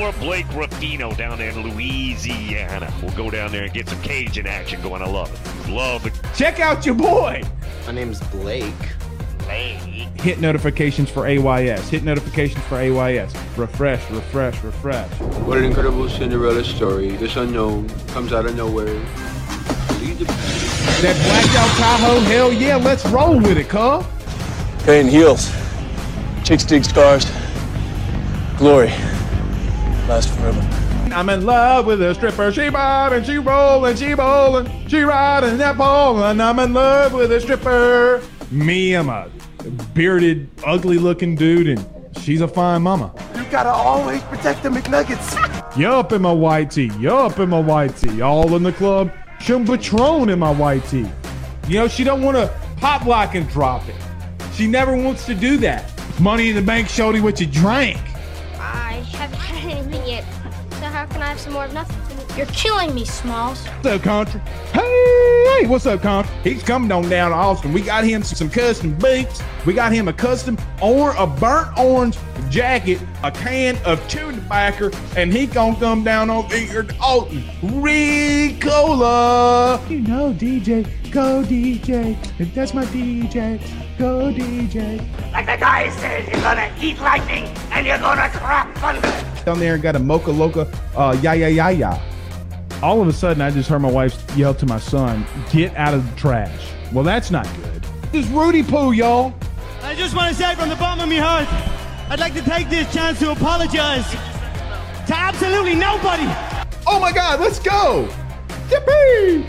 The hour, Blake Ruffino down there in Louisiana. We'll go down there and get some Cajun action going. I love it. Love it. Check out your boy. My name's Blake. Hey. Hit notifications for AYS. Hit notifications for AYS. Refresh, refresh, refresh. What an incredible Cinderella story. This unknown comes out of nowhere. Lead the pack. That blacked out Tahoe, hell yeah, let's roll with it, cuz. Pain heals. Chicks dig scars. Glory lasts forever. I'm in love with a stripper. She riding, she rolling, she bowling, she riding that pole, and I'm in love with a stripper. Me, I'm a bearded, ugly looking dude, and she's a fine mama. You gotta always protect the McNuggets. Yup in my white tee. Yup in my white tee. All in the club. Some Patron in my white tee. You know, she don't want to pop lock and drop it. She never wants to do that. Money in the bank, shorty, what you drank. I haven't can I have some more of nothing? You're killing me, Smalls. What's up, country? Hey, hey, what's up, country? He's coming on down to Austin. We got him some custom boots. We got him a custom or a burnt orange jacket, a can of chewing tobacco, and he gonna come down on here to Alton. Ricola. You know, DJ, go DJ. That's my DJ. Go DJ. like the guy said, you're gonna eat lightning and you're gonna crap thunder. Down there and got a mocha loca, uh, ya ya ya ya. All of a sudden, I just heard my wife yell to my son, "Get out of the trash." Well, that's not good. This is Rudy Poo, y'all. I just want to say from the bottom of my heart, I'd like to take this chance to apologize to absolutely nobody. Oh my God, let's go! Yippee!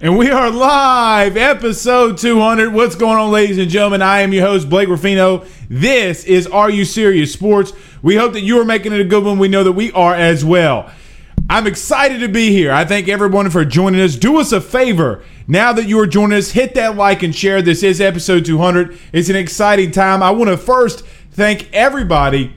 And we are live, episode 200. What's going on, ladies and gentlemen? I am your host, Blake Ruffino. This is Are You Serious Sports. We hope that you are making it a good one. We know that we are as well. I'm excited to be here. I thank everyone for joining us. Do us a favor. Now that you are joining us, hit that like and share. This is episode 200. It's an exciting time. I want to first thank everybody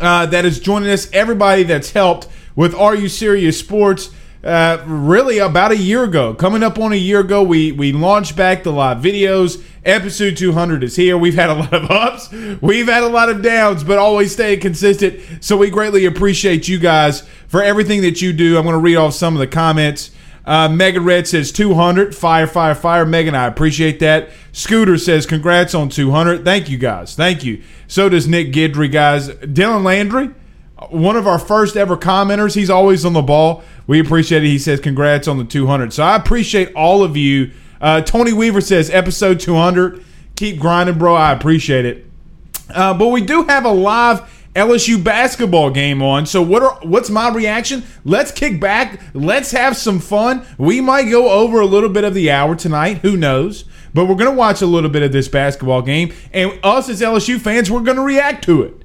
uh, that is joining us, everybody that's helped with Are You Serious Sports. Uh, really, about a year ago, coming up on a year ago, we we launched back the live videos. Episode 200 is here. We've had a lot of ups, we've had a lot of downs, but always staying consistent. So we greatly appreciate you guys for everything that you do. I'm going to read off some of the comments. Uh, Megan Red says 200. Fire, fire, fire. Megan, I appreciate that. Scooter says congrats on 200. Thank you, guys. Thank you. So does Nick Gidry, guys. Dylan Landry, one of our first ever commenters. He's always on the ball. We appreciate it. He says congrats on the 200. So I appreciate all of you. Uh, Tony Weaver says episode 200. Keep grinding, bro. I appreciate it. Uh, but we do have a live LSU basketball game on. So what are what's my reaction? Let's kick back. Let's have some fun. We might go over a little bit of the hour tonight. Who knows? But we're gonna watch a little bit of this basketball game, and us as LSU fans, we're gonna react to it.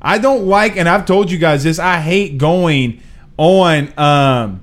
I don't like, and I've told you guys this. I hate going on. Um,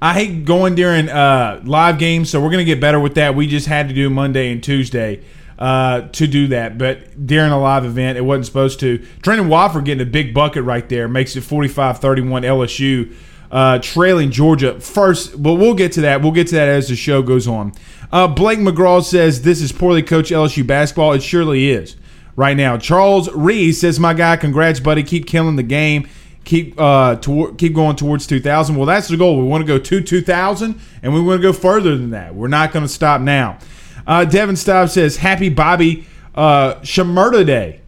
I hate going during uh, live games, so we're gonna get better with that. We just had to do Monday and Tuesday uh, to do that, but during a live event, it wasn't supposed to. Trendon Watford getting a big bucket right there makes it 45-31 LSU. Uh, trailing Georgia first, but we'll get to that. We'll get to that as the show goes on. Uh, Blake McGraw says this is poorly coached LSU basketball. It surely is right now. Charles Reese says, "My guy, congrats, buddy. Keep killing the game. Keep uh, to, keep going towards 2000. Well, that's the goal. We want to go to 2000, and we want to go further than that. We're not going to stop now." Uh, Devin Staub says, "Happy Bobby uh, Shmurda Day."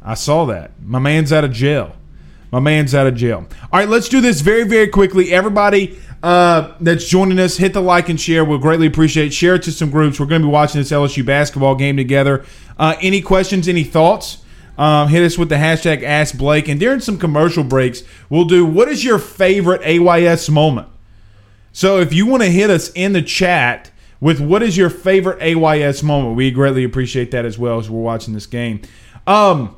I saw that. My man's out of jail. My man's out of jail. All right, let's do this very, very quickly. Everybody uh, that's joining us, hit the like and share. We'll greatly appreciate. it. Share it to some groups. We're going to be watching this LSU basketball game together. Uh, any questions? Any thoughts? Um, hit us with the hashtag Ask Blake. And during some commercial breaks, we'll do what is your favorite AYS moment. So if you want to hit us in the chat with what is your favorite AYS moment, we greatly appreciate that as well as we're watching this game. Um,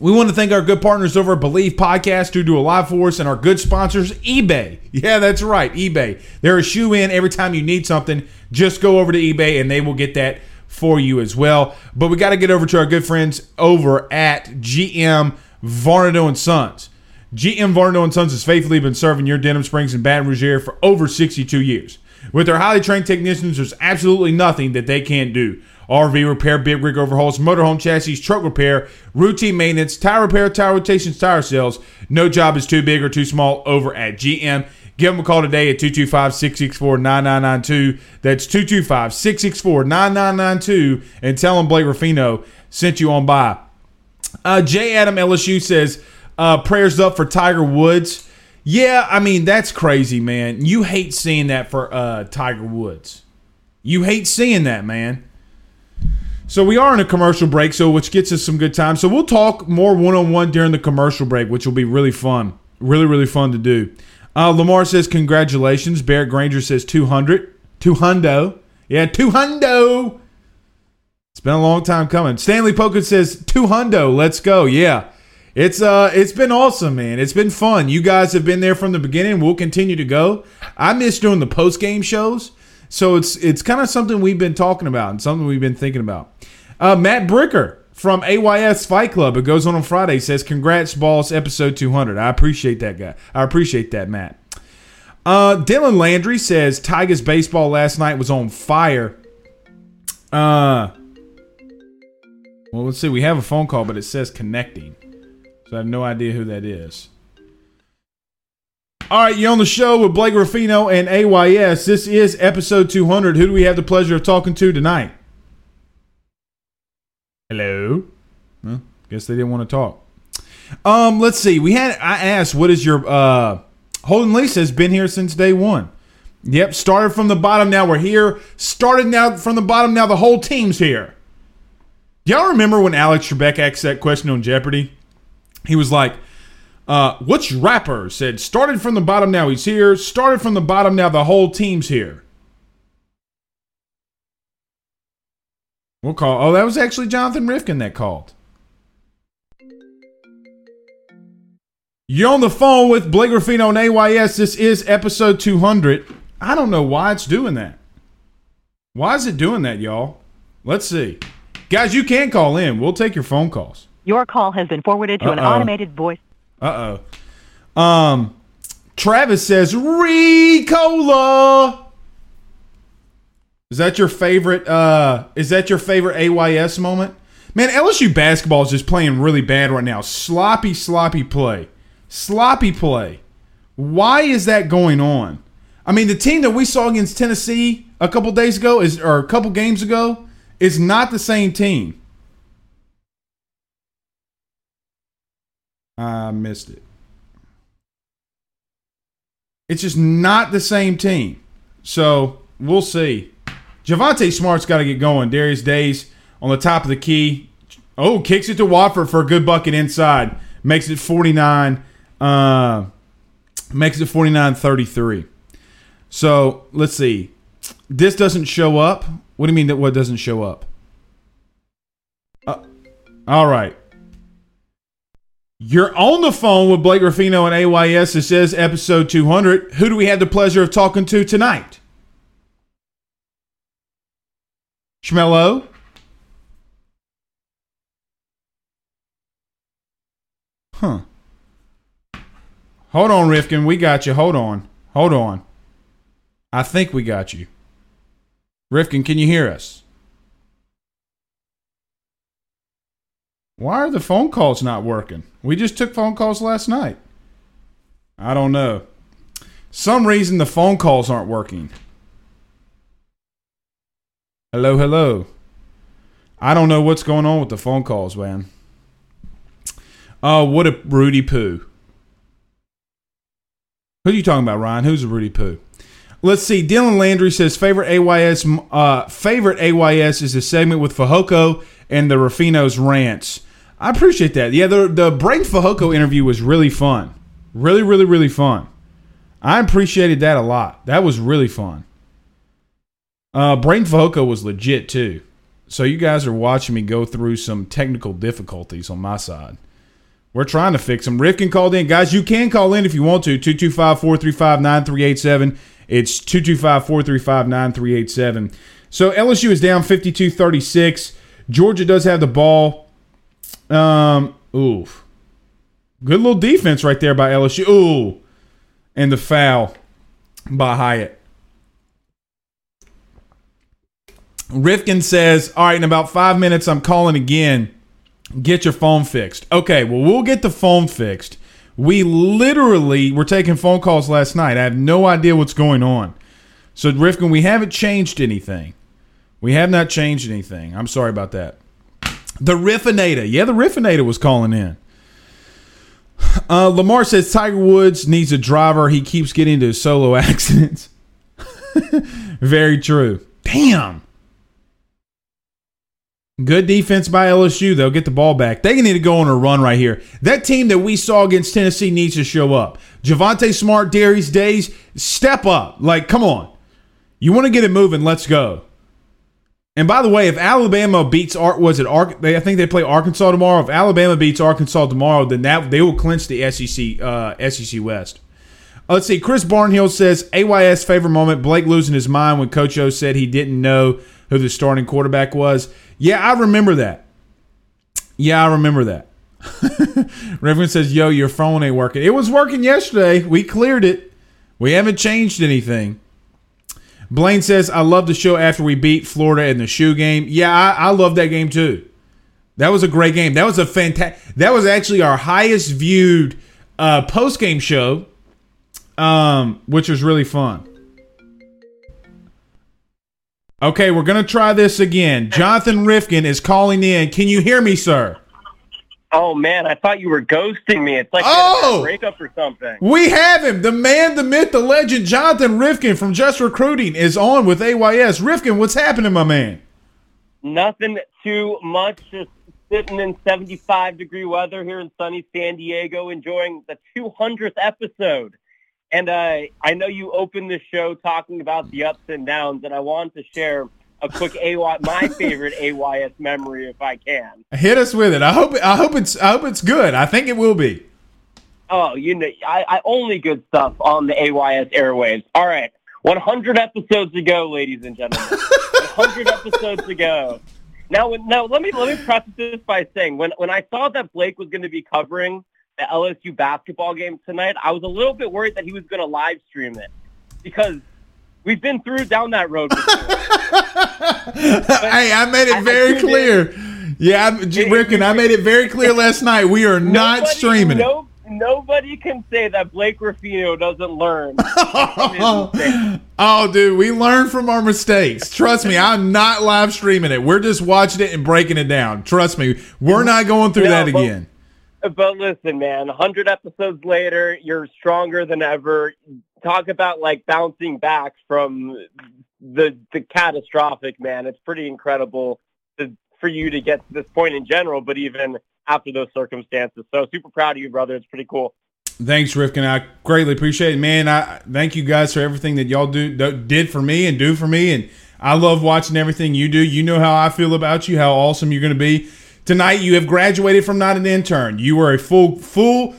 We want to thank our good partners over at Believe Podcast who do a live for us and our good sponsors, eBay. Yeah, that's right, eBay. They're a shoe in every time you need something. Just go over to eBay and they will get that for you as well. But we got to get over to our good friends over at GM Varnado and Sons. GM Varnado and Sons has faithfully been serving your Denham Springs and Baton Rouge area for over 62 years. With their highly trained technicians, there's absolutely nothing that they can't do. RV repair, big rig overhauls, motorhome chassis, truck repair, routine maintenance, tire repair, tire rotations, tire sales. No job is too big or too small over at GM. Give them a call today at 225 664 9992. That's 225 664 9992. And tell them Blake Ruffino sent you on by. Uh, J. Adam LSU says, uh, prayers up for Tiger Woods. Yeah, I mean, that's crazy, man. You hate seeing that for uh, Tiger Woods. You hate seeing that, man. So we are in a commercial break, so which gets us some good time. So we'll talk more one on one during the commercial break, which will be really fun, really really fun to do. Uh, Lamar says congratulations. Barrett Granger says 200, 200, yeah, 200. It's been a long time coming. Stanley Poker says 200. Let's go. Yeah. It's uh it's been awesome, man. It's been fun. You guys have been there from the beginning. We'll continue to go. I miss doing the post game shows. So it's it's kind of something we've been talking about and something we've been thinking about. Uh, Matt Bricker from AYS Fight Club. It goes on on Friday. Says, "Congrats, boss! Episode 200." I appreciate that guy. I appreciate that, Matt. Uh, Dylan Landry says Tigers baseball last night was on fire. Uh, well, let's see. We have a phone call, but it says connecting, so I have no idea who that is. All right, you're on the show with Blake Ruffino and AYS. This is episode 200. Who do we have the pleasure of talking to tonight? Hello. Well, guess they didn't want to talk. Um, let's see. We had I asked, what is your uh Holden Lee says been here since day one. Yep, started from the bottom. Now we're here. Started now from the bottom. Now the whole team's here. Y'all remember when Alex Trebek asked that question on Jeopardy? He was like, uh, which rapper said started from the bottom, now he's here. Started from the bottom, now the whole team's here. We'll call. Oh, that was actually Jonathan Rifkin that called. You're on the phone with Blake Ruffino and AYS. This is episode 200. I don't know why it's doing that. Why is it doing that, y'all? Let's see. Guys, you can call in. We'll take your phone calls. Your call has been forwarded to an Uh-oh. automated voice. Uh oh. Um, Travis says Ricola. Is that your favorite? Uh, is that your favorite AYS moment? Man, LSU basketball is just playing really bad right now. Sloppy, sloppy play. Sloppy play. Why is that going on? I mean, the team that we saw against Tennessee a couple days ago is, or a couple games ago, is not the same team. I missed it. It's just not the same team. So we'll see. Javonte Smart's got to get going. Darius Days on the top of the key. Oh, kicks it to Watford for a good bucket inside. Makes it 49. Uh, makes it 49 33. So let's see. This doesn't show up. What do you mean that what doesn't show up? Uh, all right. You're on the phone with Blake Ruffino and AYS. It says episode 200. Who do we have the pleasure of talking to tonight? Schmello? Huh. Hold on, Rifkin. We got you. Hold on. Hold on. I think we got you. Rifkin, can you hear us? Why are the phone calls not working? We just took phone calls last night. I don't know. Some reason the phone calls aren't working. Hello, hello. I don't know what's going on with the phone calls, man. Oh, what a Rudy Poo. Who are you talking about, Ryan? Who's a Rudy Poo? Let's see. Dylan Landry says favorite AYS uh, favorite AYS is the segment with Fajoko and the Ruffino's rants. I appreciate that. Yeah, the the Braden Fajoko interview was really fun. Really, really, really fun. I appreciated that a lot. That was really fun. Uh, Braden Fajoko was legit too. So you guys are watching me go through some technical difficulties on my side. We're trying to fix them. Rifkin called in. Guys, you can call in if you want to. 225 435 9387. It's 225 435 9387. So LSU is down 52 36. Georgia does have the ball. Um, oof. Good little defense right there by LSU. Ooh. And the foul by Hyatt. Rifkin says, All right, in about five minutes, I'm calling again. Get your phone fixed. Okay, well, we'll get the phone fixed. We literally were taking phone calls last night. I have no idea what's going on. So, Rifkin, we haven't changed anything. We have not changed anything. I'm sorry about that. The Riffinator. Yeah, the Riffinator was calling in. Uh, Lamar says Tiger Woods needs a driver. He keeps getting into solo accidents. Very true. Damn. Good defense by LSU. They'll get the ball back. They need to go on a run right here. That team that we saw against Tennessee needs to show up. Javonte Smart, Darius Days, step up. Like, come on. You want to get it moving? Let's go. And by the way, if Alabama beats Art, was it Ark? I think they play Arkansas tomorrow. If Alabama beats Arkansas tomorrow, then that they will clinch the SEC uh, SEC West. Uh, let's see. Chris Barnhill says AYS favorite moment: Blake losing his mind when Coach O said he didn't know who the starting quarterback was. Yeah, I remember that. Yeah, I remember that. Reverend says, "Yo, your phone ain't working. It was working yesterday. We cleared it. We haven't changed anything." Blaine says, I love the show after we beat Florida in the shoe game. Yeah, I, I love that game too. That was a great game. That was a fantastic. That was actually our highest viewed uh, post game show, um, which was really fun. Okay, we're gonna try this again. Jonathan Rifkin is calling in. Can you hear me, sir? Oh man, I thought you were ghosting me. It's like oh, a breakup or something. We have him. The man, the myth, the legend, Jonathan Rifkin from Just Recruiting is on with AYS. Rifkin, what's happening, my man? Nothing too much. Just sitting in 75 degree weather here in sunny San Diego, enjoying the 200th episode. And uh, I know you opened the show talking about the ups and downs, and I want to share a quick AY, my favorite AYS memory if I can. Hit us with it. I hope I hope it's I hope it's good. I think it will be. Oh, you know, I, I only good stuff on the AYS airwaves. All right, 100 episodes ago, ladies and gentlemen. 100 episodes ago. Now, now let me let me preface this by saying when when I saw that Blake was going to be covering the LSU basketball game tonight, I was a little bit worried that he was going to live stream it because We've been through down that road. hey, I made it very I, clear. Yeah, I'm, Rifkin, I made it very clear last night. We are not nobody, streaming no, it. Nobody can say that Blake Ruffino doesn't learn. oh, dude, we learn from our mistakes. Trust me, I'm not live streaming it. We're just watching it and breaking it down. Trust me, we're not going through no, that again. But listen, man, 100 episodes later, you're stronger than ever talk about like bouncing back from the the catastrophic man. It's pretty incredible to, for you to get to this point in general, but even after those circumstances. So super proud of you, brother. It's pretty cool. Thanks, Rifkin. I greatly appreciate it, man. I thank you guys for everything that y'all do did for me and do for me, and I love watching everything you do. You know how I feel about you, how awesome you're going to be. Tonight, you have graduated from not an intern. You are a full, full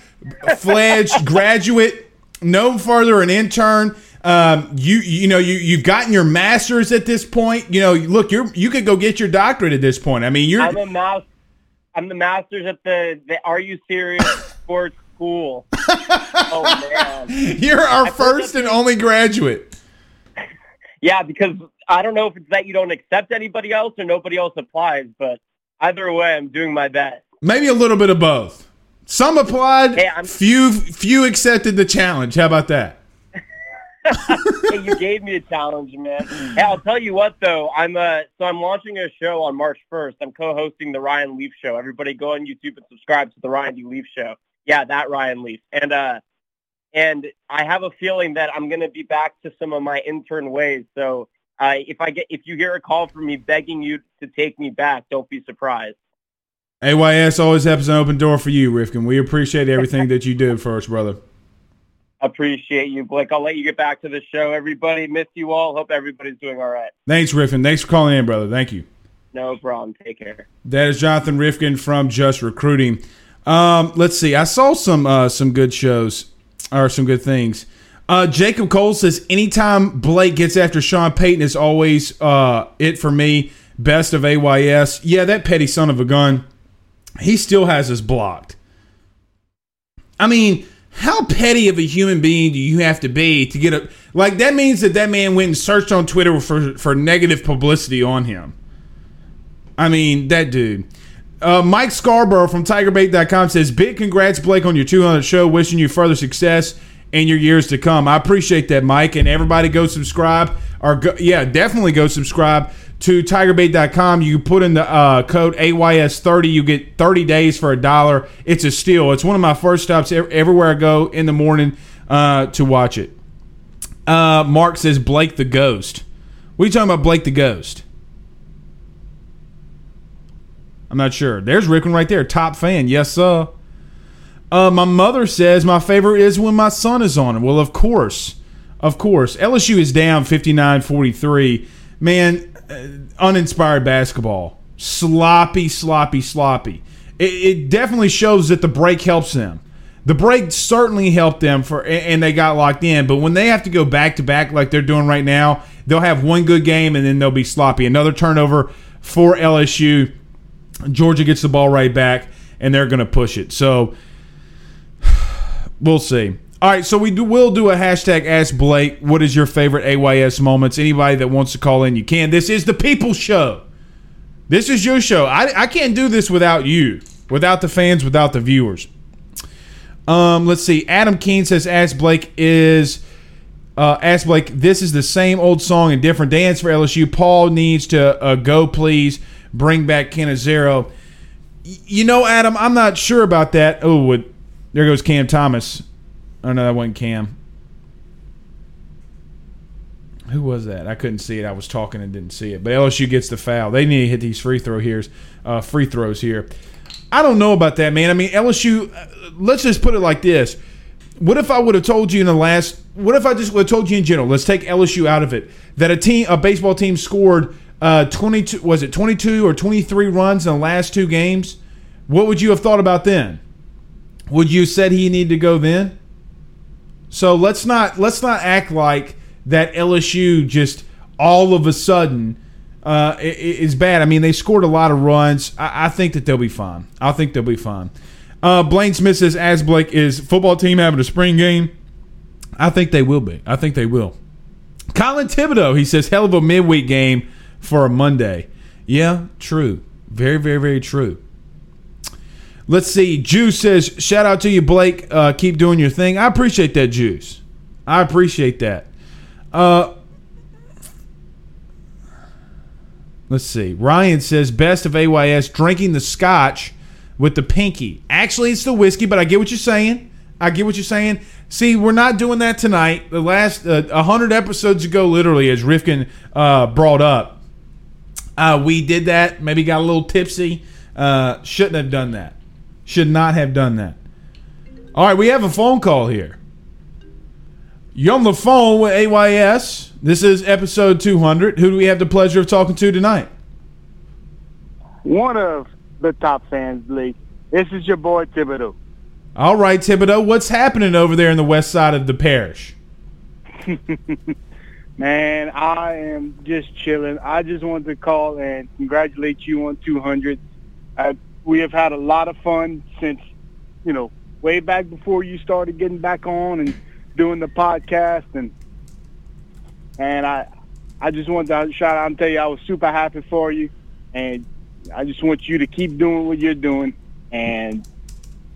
fledged graduate no further an intern. Um, you you know you you've gotten your master's at this point. You know, look, you're you could go get your doctorate at this point. I mean, you're. I'm a mouse. I'm the master's at the the Are You Serious Sports School. oh man, you're our I first and only graduate. yeah, because I don't know if it's that you don't accept anybody else or nobody else applies, but either way, I'm doing my best. Maybe a little bit of both. Some applied. Hey, few few accepted the challenge. How about that? hey, you gave me a challenge, man. Hey, I'll tell you what though. I'm uh so I'm launching a show on March 1st. I'm co-hosting the Ryan Leaf Show. Everybody go on YouTube and subscribe to the Ryan D. Leaf Show. Yeah, that Ryan Leaf. And uh and I have a feeling that I'm going to be back to some of my intern ways. So uh, if I get if you hear a call from me begging you to take me back, don't be surprised. AYS always has an open door for you, Rifkin. We appreciate everything that you do for us, brother. Appreciate you, Blake. I'll let you get back to the show. Everybody, miss you all. Hope everybody's doing all right. Thanks, Rifkin. Thanks for calling in, brother. Thank you. No problem. Take care. That is Jonathan Rifkin from Just Recruiting. Um, let's see. I saw some uh, some good shows or some good things. Uh, Jacob Cole says anytime Blake gets after Sean Payton is always uh, it for me. Best of AYS. Yeah, that petty son of a gun. He still has us blocked. I mean, how petty of a human being do you have to be to get a like that means that that man went and searched on Twitter for for negative publicity on him. I mean, that dude. Uh, Mike Scarborough from TigerBait.com says, "Big congrats, Blake, on your 200 show. Wishing you further success in your years to come." I appreciate that, Mike, and everybody go subscribe or go, yeah, definitely go subscribe to TigerBait.com. You put in the uh, code AYS30, you get 30 days for a dollar. It's a steal. It's one of my first stops everywhere I go in the morning uh, to watch it. Uh, Mark says Blake the Ghost. What are you talking about, Blake the Ghost? I'm not sure. There's Rickman right there, top fan. Yes, sir. Uh, my mother says my favorite is when my son is on it. Well, of course. Of course. LSU is down 59 43. Man, uh, uninspired basketball. Sloppy, sloppy, sloppy. It, it, definitely shows that the break helps them. The break certainly helped them for, and they got locked in. But when they have to go back to back like they're doing right now, they'll have one good game and then they'll be sloppy. Another turnover for LSU Georgia gets the ball right back, and they're going to push it. So we'll see. All right, so we do, will do a hashtag Ask Blake. What is your favorite AYS moments? Anybody that wants to call in, you can. This is the People Show. This is your show. I, I can't do this without you, without the fans, without the viewers. Um, let's see. Adam Keene says Ask Blake is uh, Ask Blake. This is the same old song and different dance for LSU. Paul needs to uh, go, please bring back Cannizaro. You know, Adam, I'm not sure about that. Oh, there goes Cam Thomas. Oh no, that wasn't Cam. Who was that? I couldn't see it. I was talking and didn't see it. But LSU gets the foul. They need to hit these free throw here, uh, free throws here. I don't know about that, man. I mean, LSU. Uh, let's just put it like this: What if I would have told you in the last? What if I just would have told you in general? Let's take LSU out of it. That a team, a baseball team, scored uh, 22 was it 22 or 23 runs in the last two games what would you have thought about then would you said he needed to go then so let's not let's not act like that LSU just all of a sudden uh, is bad. I mean, they scored a lot of runs. I, I think that they'll be fine. I think they'll be fine. Uh, Blaine Smith says, "As Blake is football team having a spring game." I think they will be. I think they will. Colin Thibodeau, he says, "Hell of a midweek game." for a Monday. Yeah, true. Very, very, very true. Let's see. Juice says, shout out to you, Blake. Uh, keep doing your thing. I appreciate that, Juice. I appreciate that. Uh, let's see. Ryan says, best of AYS, drinking the scotch with the pinky. Actually, it's the whiskey, but I get what you're saying. I get what you're saying. See, we're not doing that tonight. The last uh, 100 episodes ago, literally, as Rifkin uh, brought up, uh, we did that. Maybe got a little tipsy. Uh, shouldn't have done that. Should not have done that. All right, we have a phone call here. You're on the phone with AYS. This is episode 200. Who do we have the pleasure of talking to tonight? One of the top fans, Blake. This is your boy Thibodeau. All right, Thibodeau. What's happening over there in the west side of the parish? Man, I am just chilling. I just wanted to call and congratulate you on 200. Uh, we have had a lot of fun since, you know, way back before you started getting back on and doing the podcast, and and I I just wanted to shout out and tell you I was super happy for you, and I just want you to keep doing what you're doing, and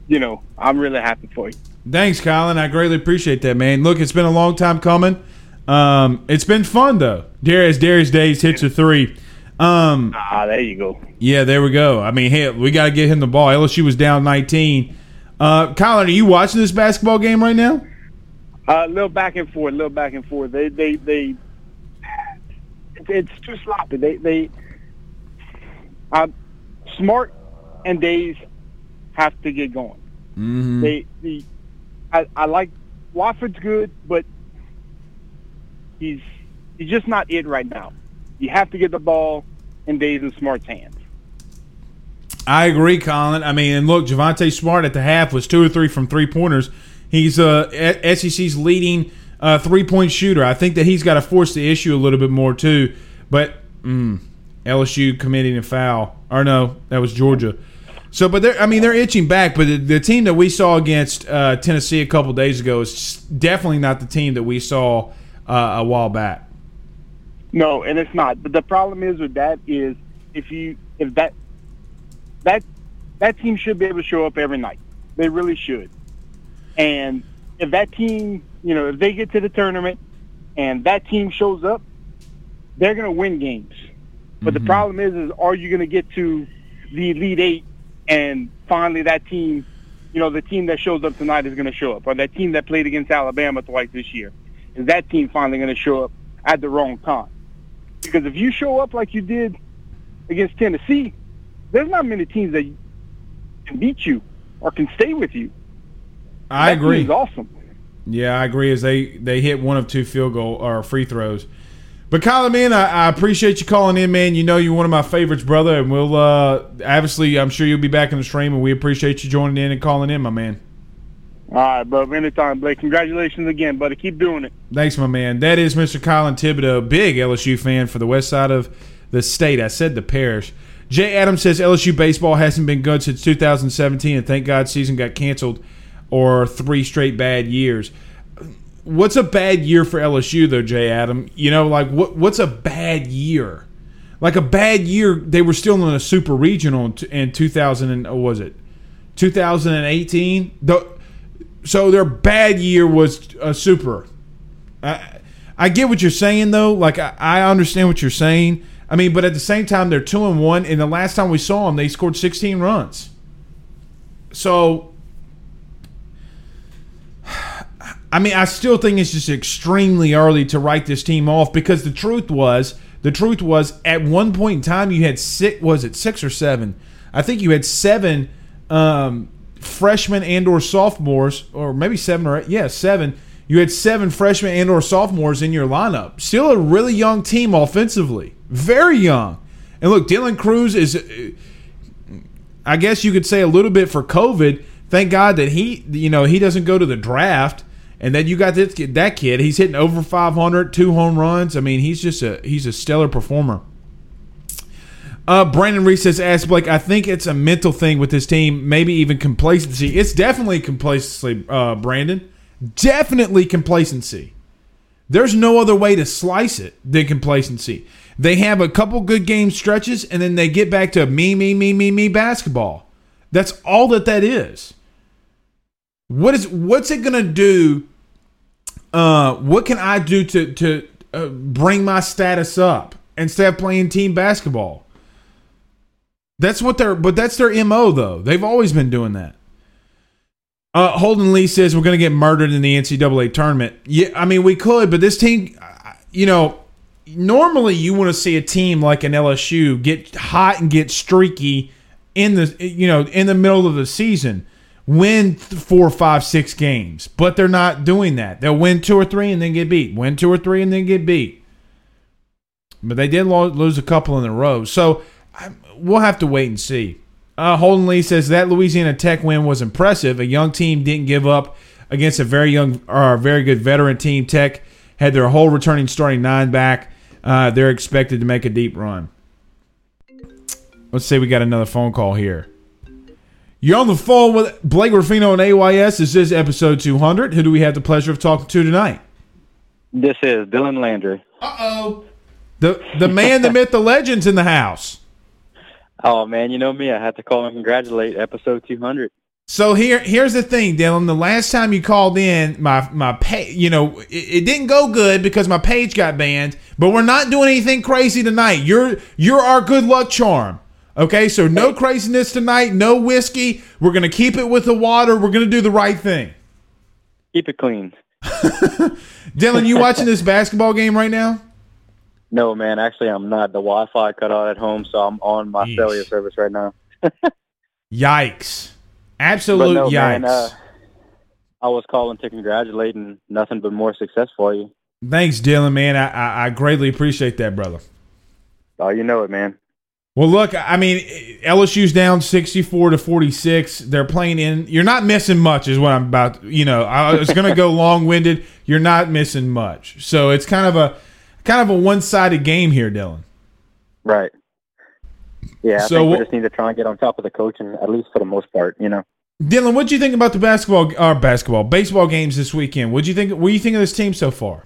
you know I'm really happy for you. Thanks, Colin. I greatly appreciate that, man. Look, it's been a long time coming. Um, it's been fun though. Darius Darius Days hits a three. Um, ah, there you go. Yeah, there we go. I mean, hey, we got to get him the ball. LSU was down 19. Uh, Colin, are you watching this basketball game right now? A uh, little back and forth, a little back and forth. They, they, they. It's too sloppy. They, they. Uh, Smart and Days have to get going. Mm-hmm. They, the, I, I like Watford's good, but he's he's just not it right now. You have to get the ball in Days and Smart's hands. I agree, Colin. I mean, and look, Javonte Smart at the half was two or three from three pointers. He's uh, SEC's leading uh, three point shooter. I think that he's got to force the issue a little bit more too. But mm, LSU committing a foul, or no, that was Georgia. So, but they're, I mean, they're itching back. But the, the team that we saw against uh, Tennessee a couple days ago is definitely not the team that we saw uh, a while back. No, and it's not. But the problem is with that is if you if that that that team should be able to show up every night. They really should. And if that team, you know, if they get to the tournament and that team shows up, they're going to win games. But mm-hmm. the problem is, is are you going to get to the Elite Eight and finally that team, you know, the team that shows up tonight is going to show up, or that team that played against Alabama twice this year, is that team finally going to show up at the wrong time? Because if you show up like you did against Tennessee, there's not many teams that can beat you or can stay with you. I that agree. awesome. Yeah, I agree. As they they hit one of two field goal or free throws. But Colin, man, I, I, appreciate you calling in, man. You know you're one of my favorites, brother, and we'll uh, obviously I'm sure you'll be back in the stream, and we appreciate you joining in and calling in, my man. All right, bro. Anytime, Blake. Congratulations again, buddy. Keep doing it. Thanks, my man. That is Mr. Colin Thibodeau, big LSU fan for the west side of the state. I said the parish. Jay Adams says LSU baseball hasn't been good since 2017, and thank God season got canceled or three straight bad years. What's a bad year for LSU though, Jay Adam? You know, like what what's a bad year? Like a bad year, they were still in a super regional in 2000 and was it 2018? The, so their bad year was a super. I, I get what you're saying though. Like I, I understand what you're saying I mean, but at the same time, they're two and one. And the last time we saw them, they scored 16 runs. So, I mean, I still think it's just extremely early to write this team off because the truth was, the truth was, at one point in time, you had six. Was it six or seven? I think you had seven um, freshmen and or sophomores, or maybe seven or eight. Yeah, seven. You had seven freshmen and or sophomores in your lineup. Still a really young team offensively very young. And look, Dylan Crews is, I guess you could say a little bit for COVID. Thank God that he, you know, he doesn't go to the draft. And then you got this that kid. He's hitting over 500, two home runs. I mean, he's just a he's a stellar performer. Uh, Brandon Reese says, "Ask Blake. I think it's a mental thing with this team, maybe even complacency. It's definitely complacency, uh, Brandon. Definitely complacency. There's no other way to slice it than complacency. They have a couple good game stretches, and then they get back to me, me, me, me, me basketball. That's all that that is. What is what's it gonna do? Uh, what can I do to to uh, bring my status up instead of playing team basketball? That's what they're, but that's their mo though. They've always been doing that. Uh, Holden Lee says we're going to get murdered in the NCAA tournament. Yeah, I mean we could, but this team, you know, normally you want to see a team like an LSU get hot and get streaky in the you know in the middle of the season, win four, five, six games, but they're not doing that. They'll win two or three and then get beat. Win two or three and then get beat. But they did lose a couple in a row, so we'll have to wait and see. Uh, Holden Lee says that Louisiana Tech win was impressive. A young team didn't give up against a very young or a very good veteran team. Tech had their whole returning starting nine back uh, they're expected to make a deep run. Let's say we got another phone call here. You're on the phone with Blake Ruffino and AYS. This is episode 200. Who do we have the pleasure of talking to tonight? This is Dylan Landry. Uh oh. The the man, the myth, the legend's in the house. Oh man, you know me. I have to call and congratulate episode 200. So here, here's the thing, Dylan. The last time you called in, my my pay, you know, it, it, didn't go good because my page got banned. But we're not doing anything crazy tonight. You're you're our good luck charm. Okay, so no craziness tonight. No whiskey. We're gonna keep it with the water. We're gonna do the right thing. Keep it clean. Dylan, you watching this basketball game right now? No, man. Actually, I'm not. The Wi-Fi cut out at home, so I'm on my cellular service right now. Yikes. Absolute no, yikes. Man, uh, I was calling to congratulate and nothing but more success for you. Thanks, Dylan, man. I, I, I greatly appreciate that, brother. Oh, you know it, man. Well, look, I mean, LSU's down 64 to 46. They're playing in. You're not missing much, is what I'm about. You know, I was going to go long winded. You're not missing much. So it's kind of a kind of a one sided game here, Dylan. Right. Yeah, I So think we just need to try and get on top of the coaching, at least for the most part. You know. Dylan, what do you think about the basketball or basketball baseball games this weekend? What do you think? What do you think of this team so far?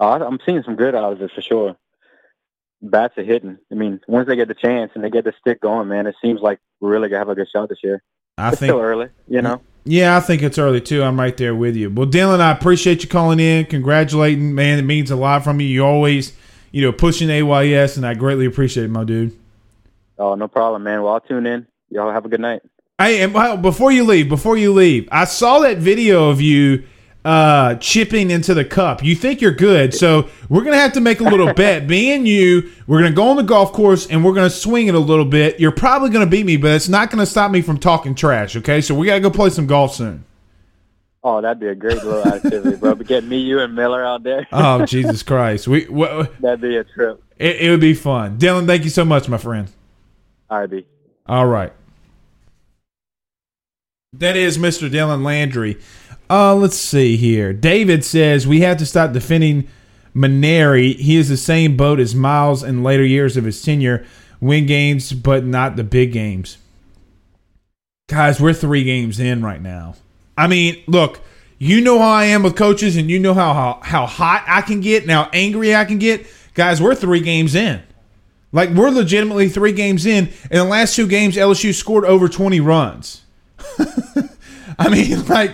Uh, I'm seeing some good out of it for sure. Bats are hitting. I mean, once they get the chance and they get the stick going, man, it seems like we're really gonna have a good shot this year. I it's think- still early, you know. Yeah, I think it's early too. I'm right there with you. Well, Dylan, I appreciate you calling in, congratulating, man. It means a lot from you. You always, you know, pushing AYS, and I greatly appreciate it, my dude. Oh, no problem, man. Well, I'll tune in. Y'all have a good night. Hey, and before you leave, before you leave, I saw that video of you uh, chipping into the cup. You think you're good, so we're gonna have to make a little bet. Me and you, we're gonna go on the golf course and we're gonna swing it a little bit. You're probably gonna beat me, but it's not gonna stop me from talking trash. Okay, so we gotta go play some golf soon. Oh, that'd be a great little activity, bro. But get me, you, and Miller out there. Oh Jesus Christ, we that'd be a trip. it, it would be fun. Dylan, thank you so much, my friend. All right, B. All right. That is Mr. Dylan Landry. Uh, let's see here. David says we have to stop defending Mainieri. He is the same boat as Miles in later years of his tenure. Win games, but not the big games. Guys, we're three games in right now. I mean, look, you know how I am with coaches, and you know how how, how hot I can get and how angry I can get. Guys, we're three games in. Like we're legitimately three games in. In the last two games, LSU scored over twenty runs. I mean, like,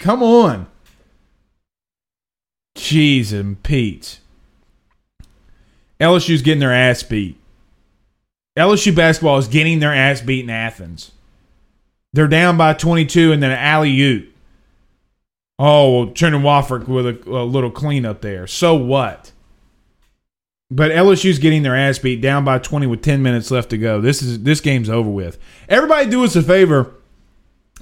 come on. Jeez and Pete. LSU's getting their ass beat. LSU basketball is getting their ass beat in Athens. They're down by 22 and then an alley oop. Oh, well, Trendon Watford with a, a little cleanup there. So what? But LSU's getting their ass beat down by 20 with 10 minutes left to go. This is this game's over with. Everybody do us a favor.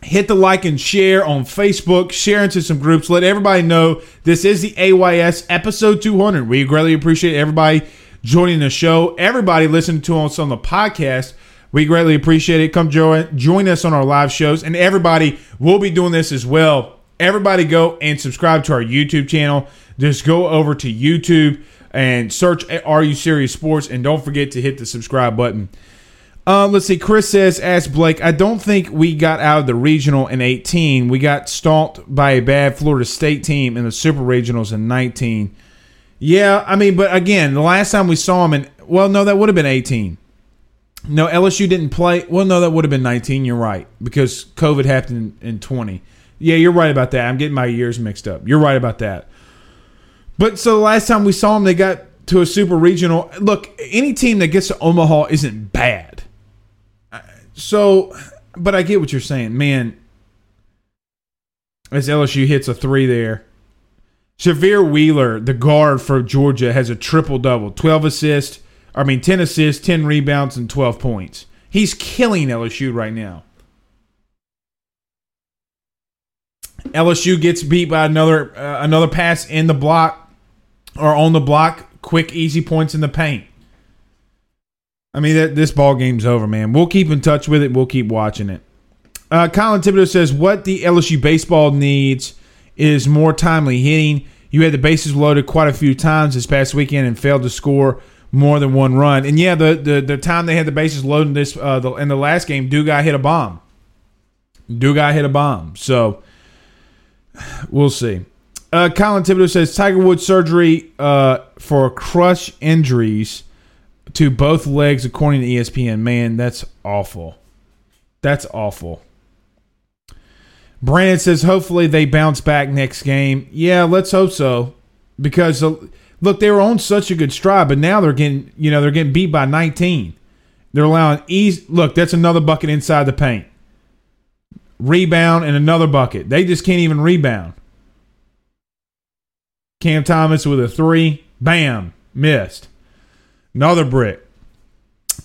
Hit the like and share on Facebook. Share into some groups. Let everybody know this is the AYS episode 200. We greatly appreciate everybody joining the show. Everybody listening to us on the podcast. We greatly appreciate it. Come join join us on our live shows, and everybody will be doing this as well. Everybody go and subscribe to our YouTube channel. Just go over to YouTube and search Are You Serious Sports, and don't forget to hit the subscribe button. Uh, let's see. Chris says, "Ask Blake. I don't think we got out of the regional in 18. We got stalked by a bad Florida State team in the Super Regionals in 19. Yeah, I mean, but again, the last time we saw them in well, no, that would have been 18. No, LSU didn't play. Well, no, that would have been 19. You're right because COVID happened in, in 20. Yeah, you're right about that. I'm getting my years mixed up. You're right about that. But so the last time we saw them, they got to a super regional. Look, any team that gets to Omaha isn't bad. So, but I get what you're saying, man. As LSU hits a three there, Sahvir Wheeler, the guard for Georgia, has a triple double 12 assists, I mean, 10 assists, 10 rebounds, and 12 points. He's killing LSU right now. LSU gets beat by another uh, another pass in the block or on the block, quick, easy points in the paint. I mean, that, this ball game's over, man. We'll keep in touch with it. We'll keep watching it. Uh, Colin Thibodeau says what the LSU baseball needs is more timely hitting. You had the bases loaded quite a few times this past weekend and failed to score more than one run. And yeah, the the, the time they had the bases loaded this uh, the, in the last game, Dugas hit a bomb. Dugas hit a bomb. So we'll see. Uh, Colin Thibodeau says Tiger Woods surgery uh, for crush injuries to both legs, according to ESPN. Man, that's awful. That's awful. Brandon says hopefully they bounce back next game. Yeah, let's hope so. Because uh, look, they were on such a good stride, but now they're getting you know they're getting beat by 19. They're allowing ease. Look, that's another bucket inside the paint. Rebound and another bucket. They just can't even rebound. Cam Thomas with a three. Bam. Missed. Another brick.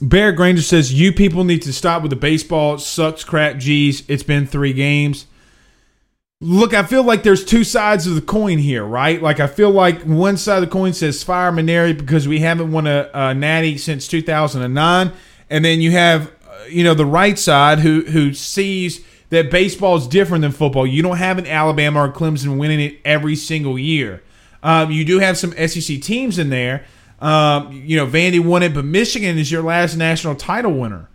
Bear Granger says, You people need to stop with the baseball. It sucks crap. Geez, it's been three games. look, I feel like there's two sides of the coin here, right? Like I feel like one side of the coin says fire Mainieri because we haven't won a, a natty since 2009, and then you have uh, you know the right side who who sees that baseball is different than football. You don't have an Alabama or Clemson winning it every single year. Um, you do have some SEC teams in there. Um, you know, Vandy won it, but Michigan is your last national title winner.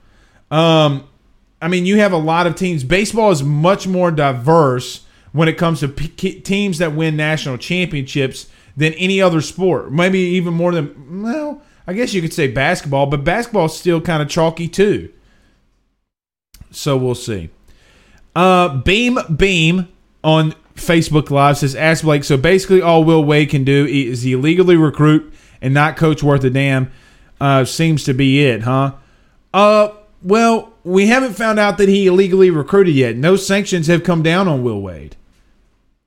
Um, I mean, you have a lot of teams. Baseball is much more diverse when it comes to p- teams that win national championships than any other sport. Maybe even more than, well, I guess you could say basketball, but basketball is still kind of chalky too. So we'll see. Uh, Beam Beam on Facebook Live says, Ask Blake. So basically, all Will Wade can do is illegally recruit and not coach worth a damn. Uh, seems to be it, huh? Uh, well, we haven't found out that he illegally recruited yet. No sanctions have come down on Will Wade.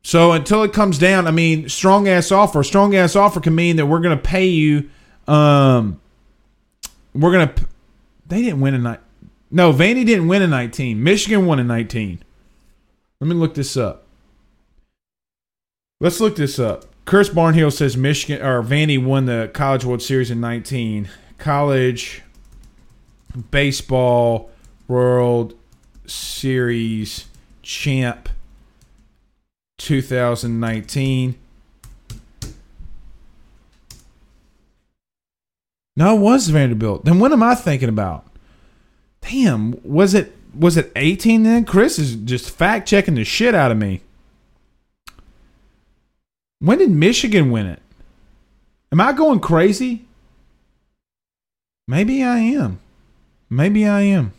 So until it comes down, I mean, strong ass offer. Strong ass offer can mean that we're going to pay you. Um, we're going to. They didn't win a night. No, Vandy didn't win a 19. Michigan won a 19. Let me look this up. Let's look this up. Chris Barnhill says Michigan or Vandy won the College World Series in 19. College baseball World Series champ 2019. No, it was Vanderbilt. Then what am I thinking about? Damn, was it was it 18 then? Chris is just fact checking the shit out of me. When did Michigan win it? Am I going crazy? Maybe I am. Maybe I am.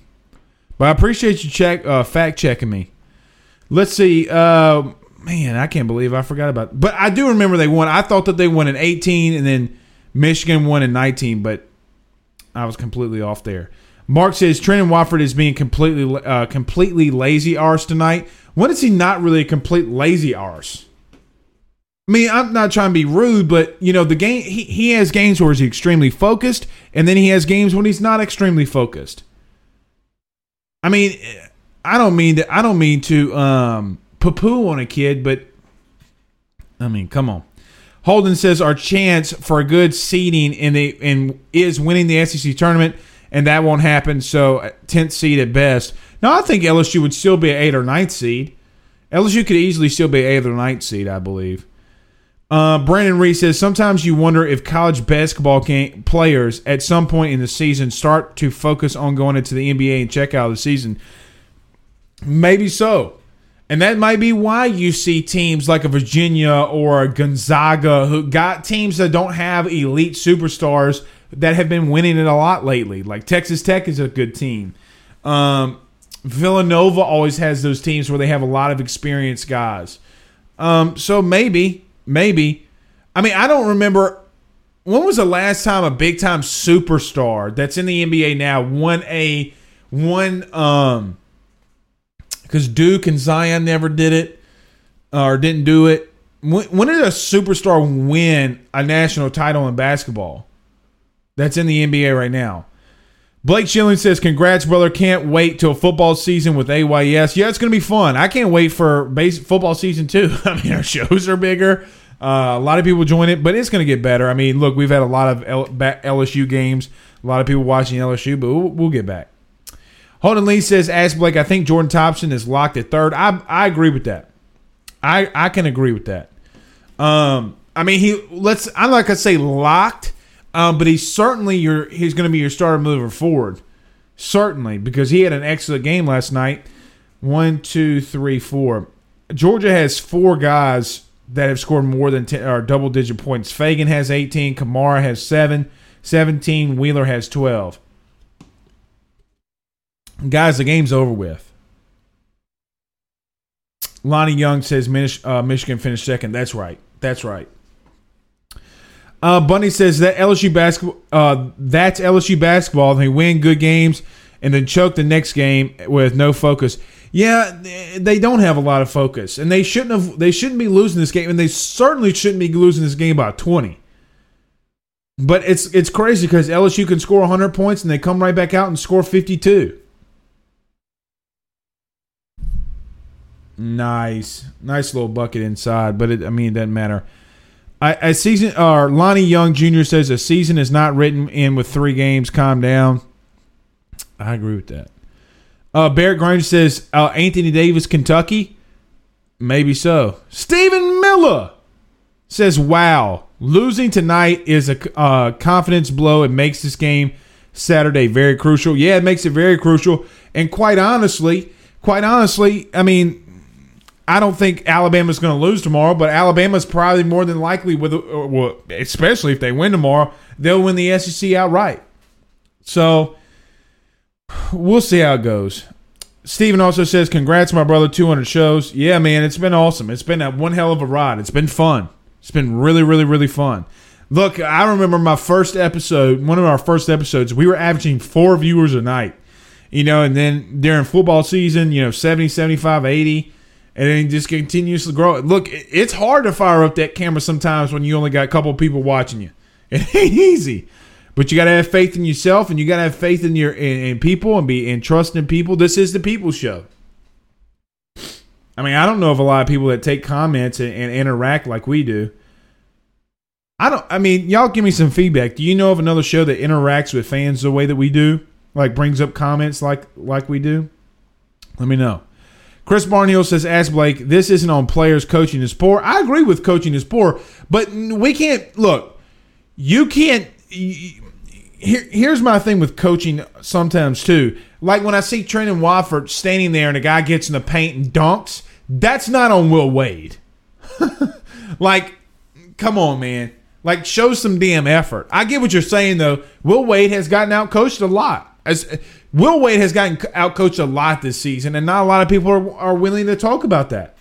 But I appreciate you check uh, fact checking me. Let's see. Uh, man, I can't believe I forgot about. But I do remember they won. I thought that they won in 18 and then Michigan won in 19, but I was completely off there. Mark says Trendon Watford is being completely uh, completely lazy arse tonight. When is he not really a complete lazy arse? I mean, I'm not trying to be rude, but you know, the game he, he has games where he's extremely focused, and then he has games when he's not extremely focused. I mean, I don't mean to I don't mean to um poo-poo on a kid, but I mean, come on. Holden says our chance for a good seeding in the in is winning the SEC tournament, and that won't happen. So tenth seed at best. Now I think LSU would still be an eight or ninth seed. LSU could easily still be eighth or ninth seed, I believe. Uh, Brandon Reed says sometimes you wonder if college basketball players at some point in the season start to focus on going into the NBA and check out the season. Maybe so. And that might be why you see teams like a Virginia or a Gonzaga who got teams that don't have elite superstars that have been winning it a lot lately. Like Texas Tech is a good team. Um, Villanova always has those teams where they have a lot of experienced guys. Um, so maybe, maybe. I mean, I don't remember when was the last time a big time superstar that's in the NBA now won a one um because Duke and Zion never did it or didn't do it. When, when did a superstar win a national title in basketball? That's in the NBA right now. Blake Schilling says, "Congrats, brother! Can't wait till football season with AYS. Yeah, it's gonna be fun. I can't wait for base football season too. I mean, our shows are bigger. Uh, a lot of people join it, but it's gonna get better. I mean, look, we've had a lot of L- LSU games, a lot of people watching LSU, but we'll, we'll get back. Holden Lee says, "Ask Blake. I think Jordan Thompson is locked at third. I I agree with that. I I can agree with that. Um, I mean, he let's I'm not gonna say locked, um, but he's certainly your he's going to be your starter mover forward, certainly because he had an excellent game last night. One, two, three, four. Georgia has four guys that have scored more than 10, or double digit points. Fagan has 18, Camara has 7, 17, Wheeler has 12. Guys, the game's over with. Lonnie Young says uh, Michigan finished second. That's right. That's right. Uh, Bunny says that LSU basketball. Uh, that's LSU basketball. They win good games and then choke the next game with no focus. Yeah, they don't have a lot of focus, and they shouldn't have. They shouldn't be losing this game, and they certainly shouldn't be losing this game by twenty. But it's it's crazy because LSU can score 100 points and they come right back out and score 52. Nice, nice little bucket inside, but it, I mean, it doesn't matter. I, a season, or Lonnie Young Jr. says a season is not written in with three games. Calm down. I agree with that. Uh, Barrett Granger says uh, Anthony Davis, Kentucky. Maybe so. Stephen Miller says, "Wow, losing tonight is a uh, confidence blow. It makes this game Saturday very crucial. Yeah, it makes it very crucial. And quite honestly, quite honestly, I mean, I don't think Alabama's going to lose tomorrow, but Alabama's probably more than likely with, uh, well, especially if they win tomorrow, they'll win the SEC outright. So we'll see how it goes. Steven also says, Congrats, my brother, 200 shows. Yeah, man, it's been awesome. It's been a one hell of a ride. It's been fun. It's been really, really, really fun. Look, I remember my first episode, one of our first episodes, we were averaging four viewers a night. You know, and then during football season, you know, 70, 75, 80, and then just continues to grow. Look, it's hard to fire up that camera sometimes when you only got a couple people watching you. It ain't easy. But you got to have faith in yourself, and you got to have faith in your in, in people, and be and trust in people. This is the people show. I mean, I don't know of a lot of people that take comments and, and interact like we do. I don't. I mean, y'all give me some feedback. Do you know of another show that interacts with fans the way that we do? Like brings up comments like like we do? Let me know. Chris Barnhill says, "Ask Blake. This isn't on players coaching is poor. I agree with coaching is poor, but we can't look. You can't here, here's my thing with coaching sometimes too. Like when I see Trendon Watford standing there and a guy gets in the paint and dunks, that's not on Will Wade. like, come on, man. Like, show some damn effort. I get what you're saying though. Will Wade has gotten out coached a lot. As Will Wade has gotten outcoached a lot this season, and not a lot of people are, are willing to talk about that.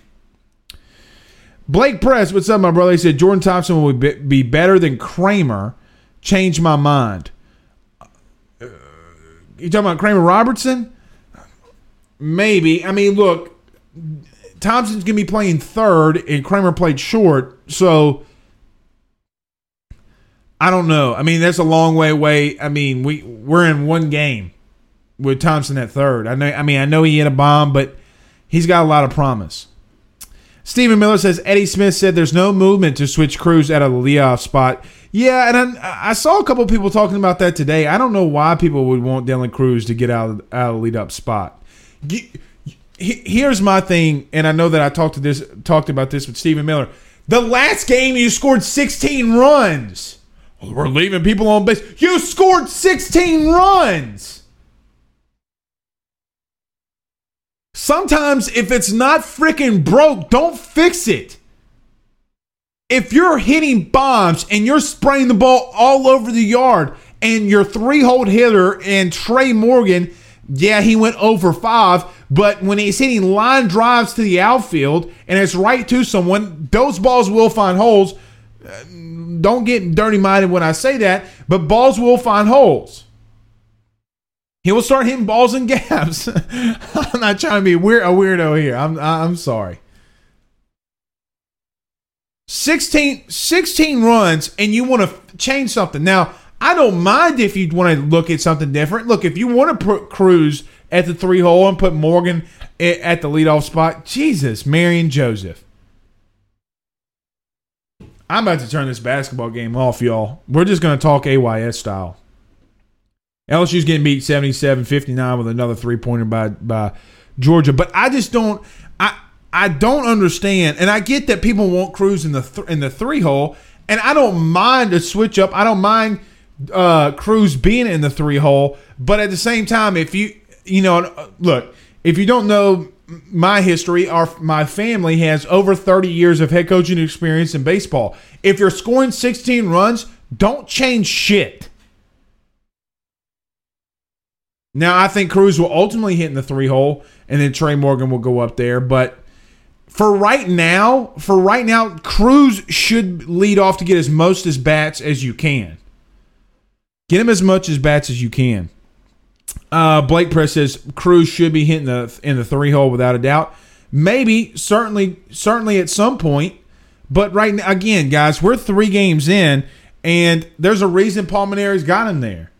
Blake Press, what's up, my brother? He said Jordan Thompson will be better than Kramer. Change my mind. Uh, you talking about Kramer Robertson? Maybe. I mean, look, Thompson's gonna be playing third, and Kramer played short, so I don't know. I mean, that's a long way away. I mean, we we're in one game with Thompson at third. I know. I mean, I know he hit a bomb, but he's got a lot of promise. Stephen Miller says Eddie Smith said there's no movement to switch Crews out of the leadoff spot. Yeah, and I, I saw a couple people talking about that today. I don't know why people would want Dylan Crews to get out of, out of the lead up spot. Here's my thing, and I know that I talked to this talked about this with Stephen Miller. The last game you scored 16 runs. We're leaving people on base. You scored 16 runs. Sometimes if it's not freaking broke, don't fix it if you're hitting bombs and you're spraying the ball all over the yard and your three hole hitter and Trey Morgan, yeah, he went over five, but when he's hitting line drives to the outfield and it's right to someone, those balls will find holes. Don't get dirty minded when I say that, but balls will find holes. He will start hitting balls and gaps. I'm not trying to be weird, a weirdo here. I'm I'm sorry. 16, 16 runs and you want to change something. Now, I don't mind if you want to look at something different. Look, if you want to put Crews at the three hole and put Morgan at the leadoff spot, Jesus, Marion Joseph. I'm about to turn this basketball game off, y'all. We're just going to talk AYS style. LSU's getting beat 77 59 with another three pointer by, by Georgia. But I just don't. I, I don't understand, and I get that people want Crews in the th- in the three hole, and I don't mind a switch up. I don't mind uh, Crews being in the three hole, but at the same time, if you you know, look, if you don't know my history, our my family has over 30 years of head coaching experience in baseball. If you're scoring 16 runs, don't change shit. Now, I think Crews will ultimately hit in the three hole, and then Trey Morgan will go up there, but for right now, for right now, Crews should lead off to get as most as bats as you can. Get him as much as bats as you can. Uh, Blake Press says Crews should be hitting the in the three hole without a doubt. Maybe, certainly, certainly at some point. But right now, again, guys, we're three games in, and there's a reason Paul Mainieri's got him there.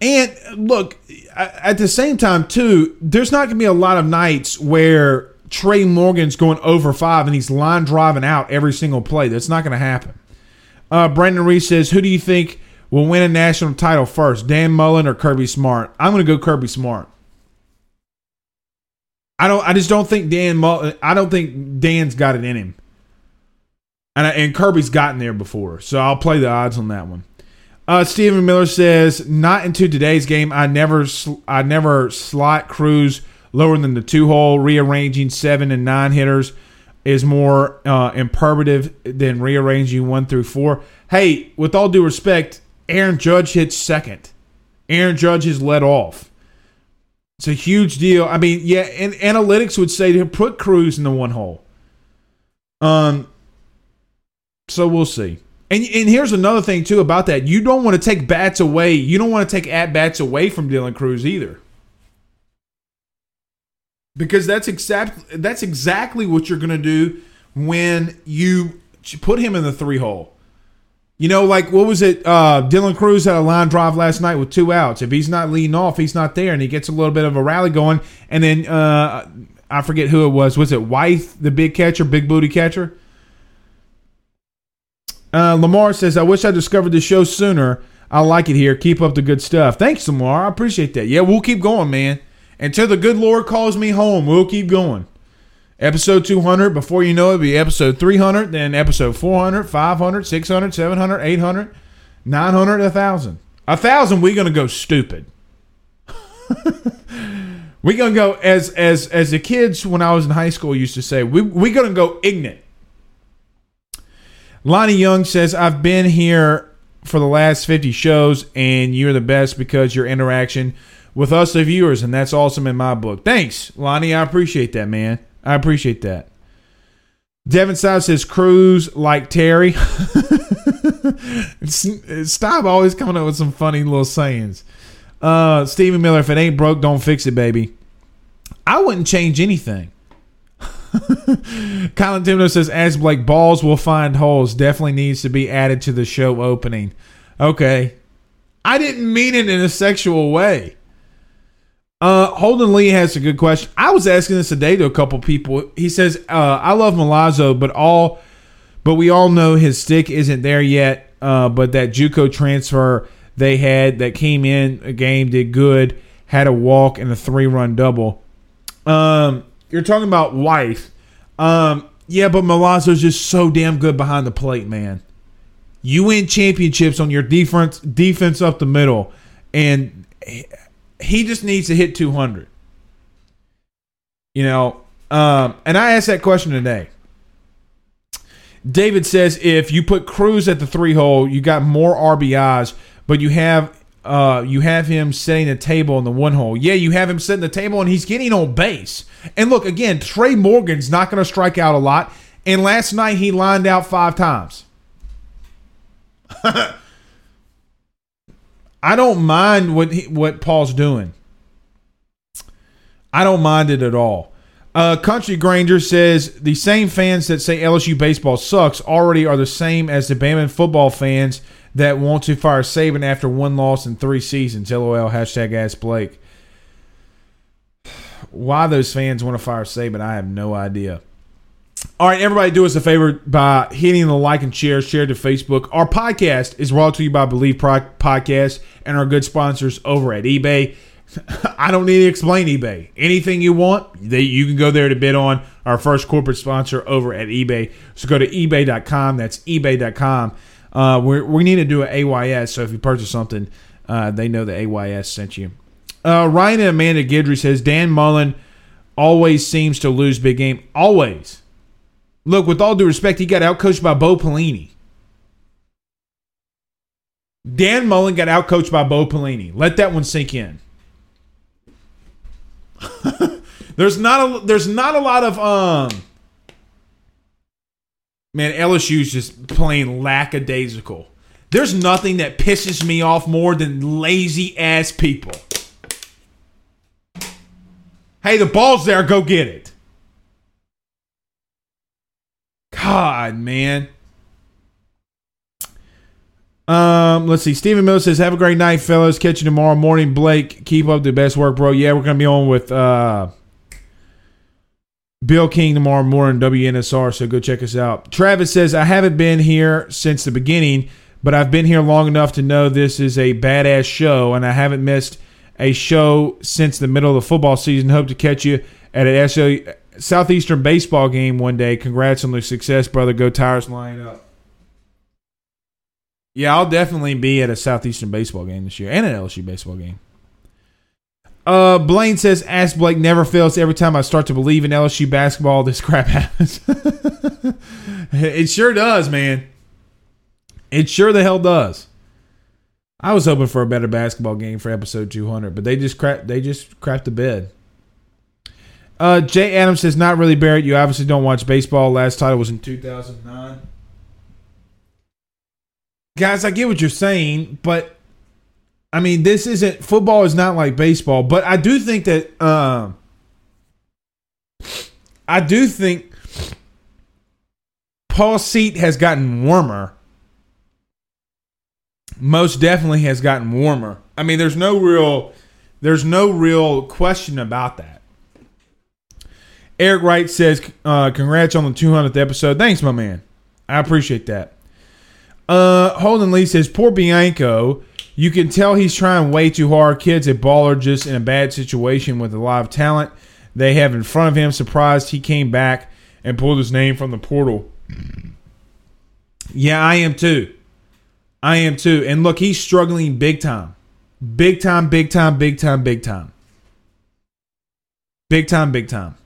And look, at the same time, too, there's not going to be a lot of nights where Trey Morgan's going over five and he's line driving out every single play. That's not going to happen. Uh, Brandon Reese says, Who do you think will win a national title first, Dan Mullen or Kirby Smart? I'm going to go Kirby Smart. I don't. I just don't think Dan Mullen. I don't think Dan's got it in him, and and Kirby's gotten there before. So I'll play the odds on that one. Uh, Stephen Miller says, "Not into today's game. I never, I never slot Crews lower than the two hole. Rearranging seven and nine hitters is more uh, imperative than rearranging one through four. Hey, with all due respect, Aaron Judge hits second. Aaron Judge is led off. It's a huge deal. I mean, yeah, and analytics would say to put Crews in the one hole. Um, so we'll see. And, and here's another thing too about that. You don't want to take bats away. You don't want to take at bats away from Dylan Crews either. Because that's exactly that's exactly what you're going to do when you put him in the three hole. You know, like what was it? Uh, Dylan Crews had a line drive last night with two outs. If he's not leading off, he's not there, and he gets a little bit of a rally going. And then uh, I forget who it was. Was it Wythe, the big catcher, big booty catcher? Uh, Lamar says, I wish I discovered the show sooner. I like it here. Keep up the good stuff. Thanks, Lamar. I appreciate that. Yeah, we'll keep going, man. Until the good Lord calls me home, we'll keep going. Episode 200, before you know it, it'll be episode 300, then episode 400, 500, 600, 700, 800, 900, 1,000. A 1,000, we're going to go stupid. we're going to go, as as as the kids when I was in high school used to say, we, we're going to go ignorant. Lonnie Young says, I've been here for the last 50 shows, and you're the best because your interaction with us, the viewers, and that's awesome in my book. Thanks, Lonnie. I appreciate that, man. I appreciate that. Devin South says, Crews like Terry. Stop always coming up with some funny little sayings. Uh, Stephen Miller, if it ain't broke, don't fix it, baby. I wouldn't change anything. Colin Timno says, as Blake balls will find holes. Definitely needs to be added to the show opening. Okay. I didn't mean it in a sexual way. Uh, Holden Lee has a good question. I was asking this today to a couple people. He says, uh, "I love Milazzo, but all, but we all know his stick isn't there yet. Uh, but that JUCO transfer they had that came in a game did good, had a walk and a three run double. Um, you're talking about wife. Um, yeah, but Milazzo's just so damn good behind the plate, man. You win championships on your defense, defense up the middle, and he just needs to hit 200. You know, um, and I asked that question today. David says if you put Crews at the three hole, you got more RBIs, but you have uh, you have him setting the table in the one hole. Yeah, you have him setting the table, and he's getting on base. And look again, Trey Morgan's not going to strike out a lot. And last night he lined out five times. I don't mind what he, what Paul's doing. I don't mind it at all. Uh, Country Granger says the same fans that say LSU baseball sucks already are the same as the Bama football fans that want to fire Saban after one loss in three seasons. LOL. Hashtag Ask Blake. Why those fans want to fire Saban, I have no idea. All right, everybody, do us a favor by hitting the like and share, share to Facebook. Our podcast is brought to you by Bleav Podcast and our good sponsors over at eBay. I don't need to explain eBay. Anything you want, you can go there to bid on. Our first corporate sponsor over at eBay. So go to ebay.com. That's ebay.com. Uh, we need to do an AYS. So if you purchase something, uh, they know the AYS sent you. Uh, Ryan and Amanda Gidry says Dan Mullen always seems to lose big game. Always. Look, with all due respect, he got outcoached by Bo Pelini. Dan Mullen got outcoached by Bo Pelini. Let that one sink in. there's not a there's not a lot of um man LSU's just plain lackadaisical. There's nothing that pisses me off more than lazy ass people. Hey, the ball's there, go get it. God, man. Um let's see. Stephen Miller says, "Have a great night, fellas. Catch you tomorrow morning." Blake, keep up the best work, bro. Yeah, we're gonna be on with uh, Bill King tomorrow morning, WNSR. So go check us out. Travis says, "I haven't been here since the beginning, but I've been here long enough to know this is a badass show, and I haven't missed a show since the middle of the football season. Hope to catch you at an SO, Southeastern baseball game one day. Congrats on the success, brother. Go Tires, line up." Yeah, I'll definitely be at a Southeastern baseball game this year and an LSU baseball game. Uh, Blaine says, "Ask Blake never fails. Every time I start to believe in LSU basketball, this crap happens. it sure does, man. It sure the hell does. I was hoping for a better basketball game for episode 200, but they just crap. They just crapped the bed." Uh, Jay Adams says, "Not really, Barrett. You obviously don't watch baseball. Last title was in 2009." Guys, I get what you're saying, but I mean, this isn't football is not like baseball, but I do think that um I do think Paul's seat has gotten warmer. Most definitely has gotten warmer. I mean, there's no real there's no real question about that. Eric Wright says, uh, "Congrats on the 200th episode. Thanks, my man. I appreciate that." Uh, Holden Lee says, "Poor Bianco. You can tell he's trying way too hard. Kids a baller, just in a bad situation with a lot of talent they have in front of him. Surprised he came back and pulled his name from the portal. Yeah, I am too. I am too. And look, he's struggling big time. Big time, big time, big time, big time. Big time, big time.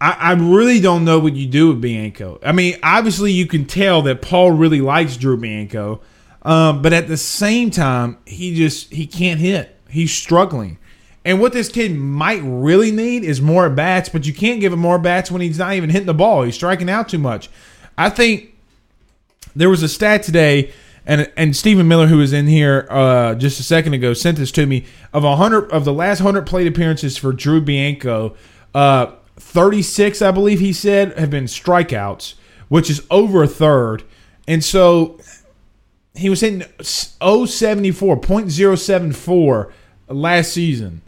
I, I really don't know what you do with Bianco. I mean, obviously you can tell that Paul really likes Drew Bianco, um, but at the same time, he just he can't hit. He's struggling. And what this kid might really need is more bats, but you can't give him more bats when he's not even hitting the ball. He's striking out too much. I think there was a stat today, and and Stephen Miller, who was in here uh, just a second ago, sent this to me of hundred of the last hundred plate appearances for Drew Bianco. Uh, 36, I believe he said, have been strikeouts, which is over a third. And so he was hitting 074, 0.074 last season.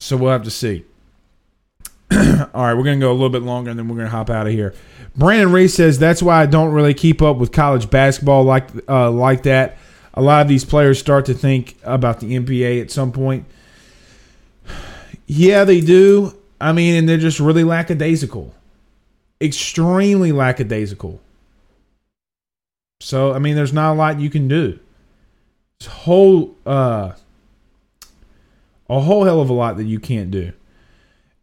So we'll have to see. All right, we're going to go a little bit longer and then we're going to hop out of here. Brandon Reese says that's why I don't really keep up with college basketball like uh, like that. A lot of these players start to think about the NBA at some point. Yeah, they do. I mean, and they're just really lackadaisical. Extremely lackadaisical. So, I mean, there's not a lot you can do. It's whole uh a whole hell of a lot that you can't do.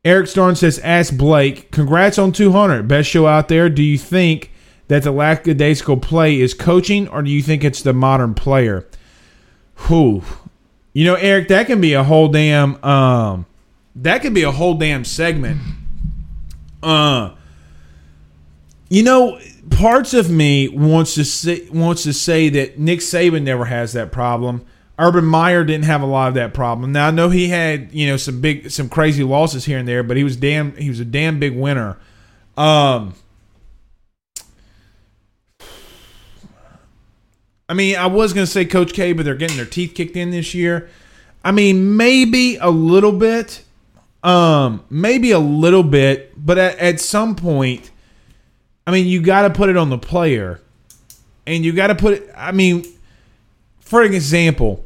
Eric Starn says, Ask Blake, congrats on 200. Best show out there. Do you think that the lackadaisical play is coaching or do you think it's the modern player? Whew. You know, Eric, that can be a whole damn um that could be a whole damn segment. Uh you know, parts of me wants to say wants to say that Nick Saban never has that problem. Urban Meyer didn't have a lot of that problem. Now I know he had you know some big some crazy losses here and there, but he was damn he was a damn big winner. Um, I mean, I was gonna say Coach K, but they're getting their teeth kicked in this year. I mean, maybe a little bit, um, maybe a little bit, but at, at some point, I mean, you got to put it on the player, and you got to put it. I mean, for example,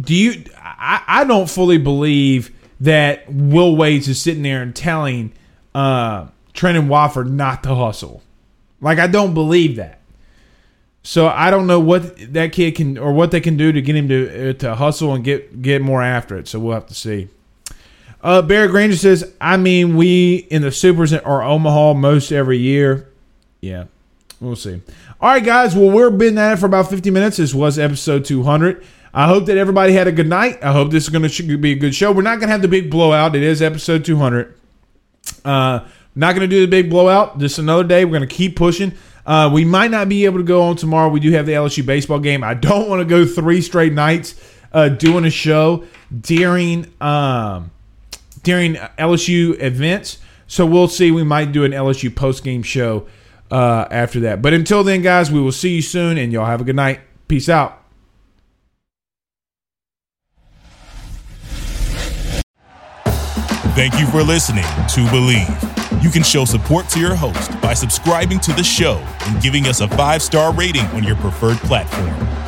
do you? I, I don't fully believe that Will Wade is sitting there and telling uh, Trendon Watford not to hustle. Like I don't believe that. So I don't know what that kid can or what they can do to get him to uh, to hustle and get get more after it. So we'll have to see. Uh, Barry Granger says, I mean, we in the Supers are Omaha most every year. Yeah, we'll see. All right, guys. Well, we've been at it for about 50 minutes. This was episode 200. I hope that everybody had a good night. I hope this is going to be a good show. We're not going to have the big blowout. It is episode 200. Uh, not going to do the big blowout. Just another day. We're going to keep pushing. Uh, we might not be able to go on tomorrow. We do have the LSU baseball game. I don't want to go three straight nights uh, doing a show during. Um, during LSU events. So we'll see. We might do an LSU post game show uh, after that. But until then, guys, we will see you soon, and y'all have a good night. Peace out. Thank you for listening to Bleav. You can show support to your host by subscribing to the show and giving us a five star rating on your preferred platform.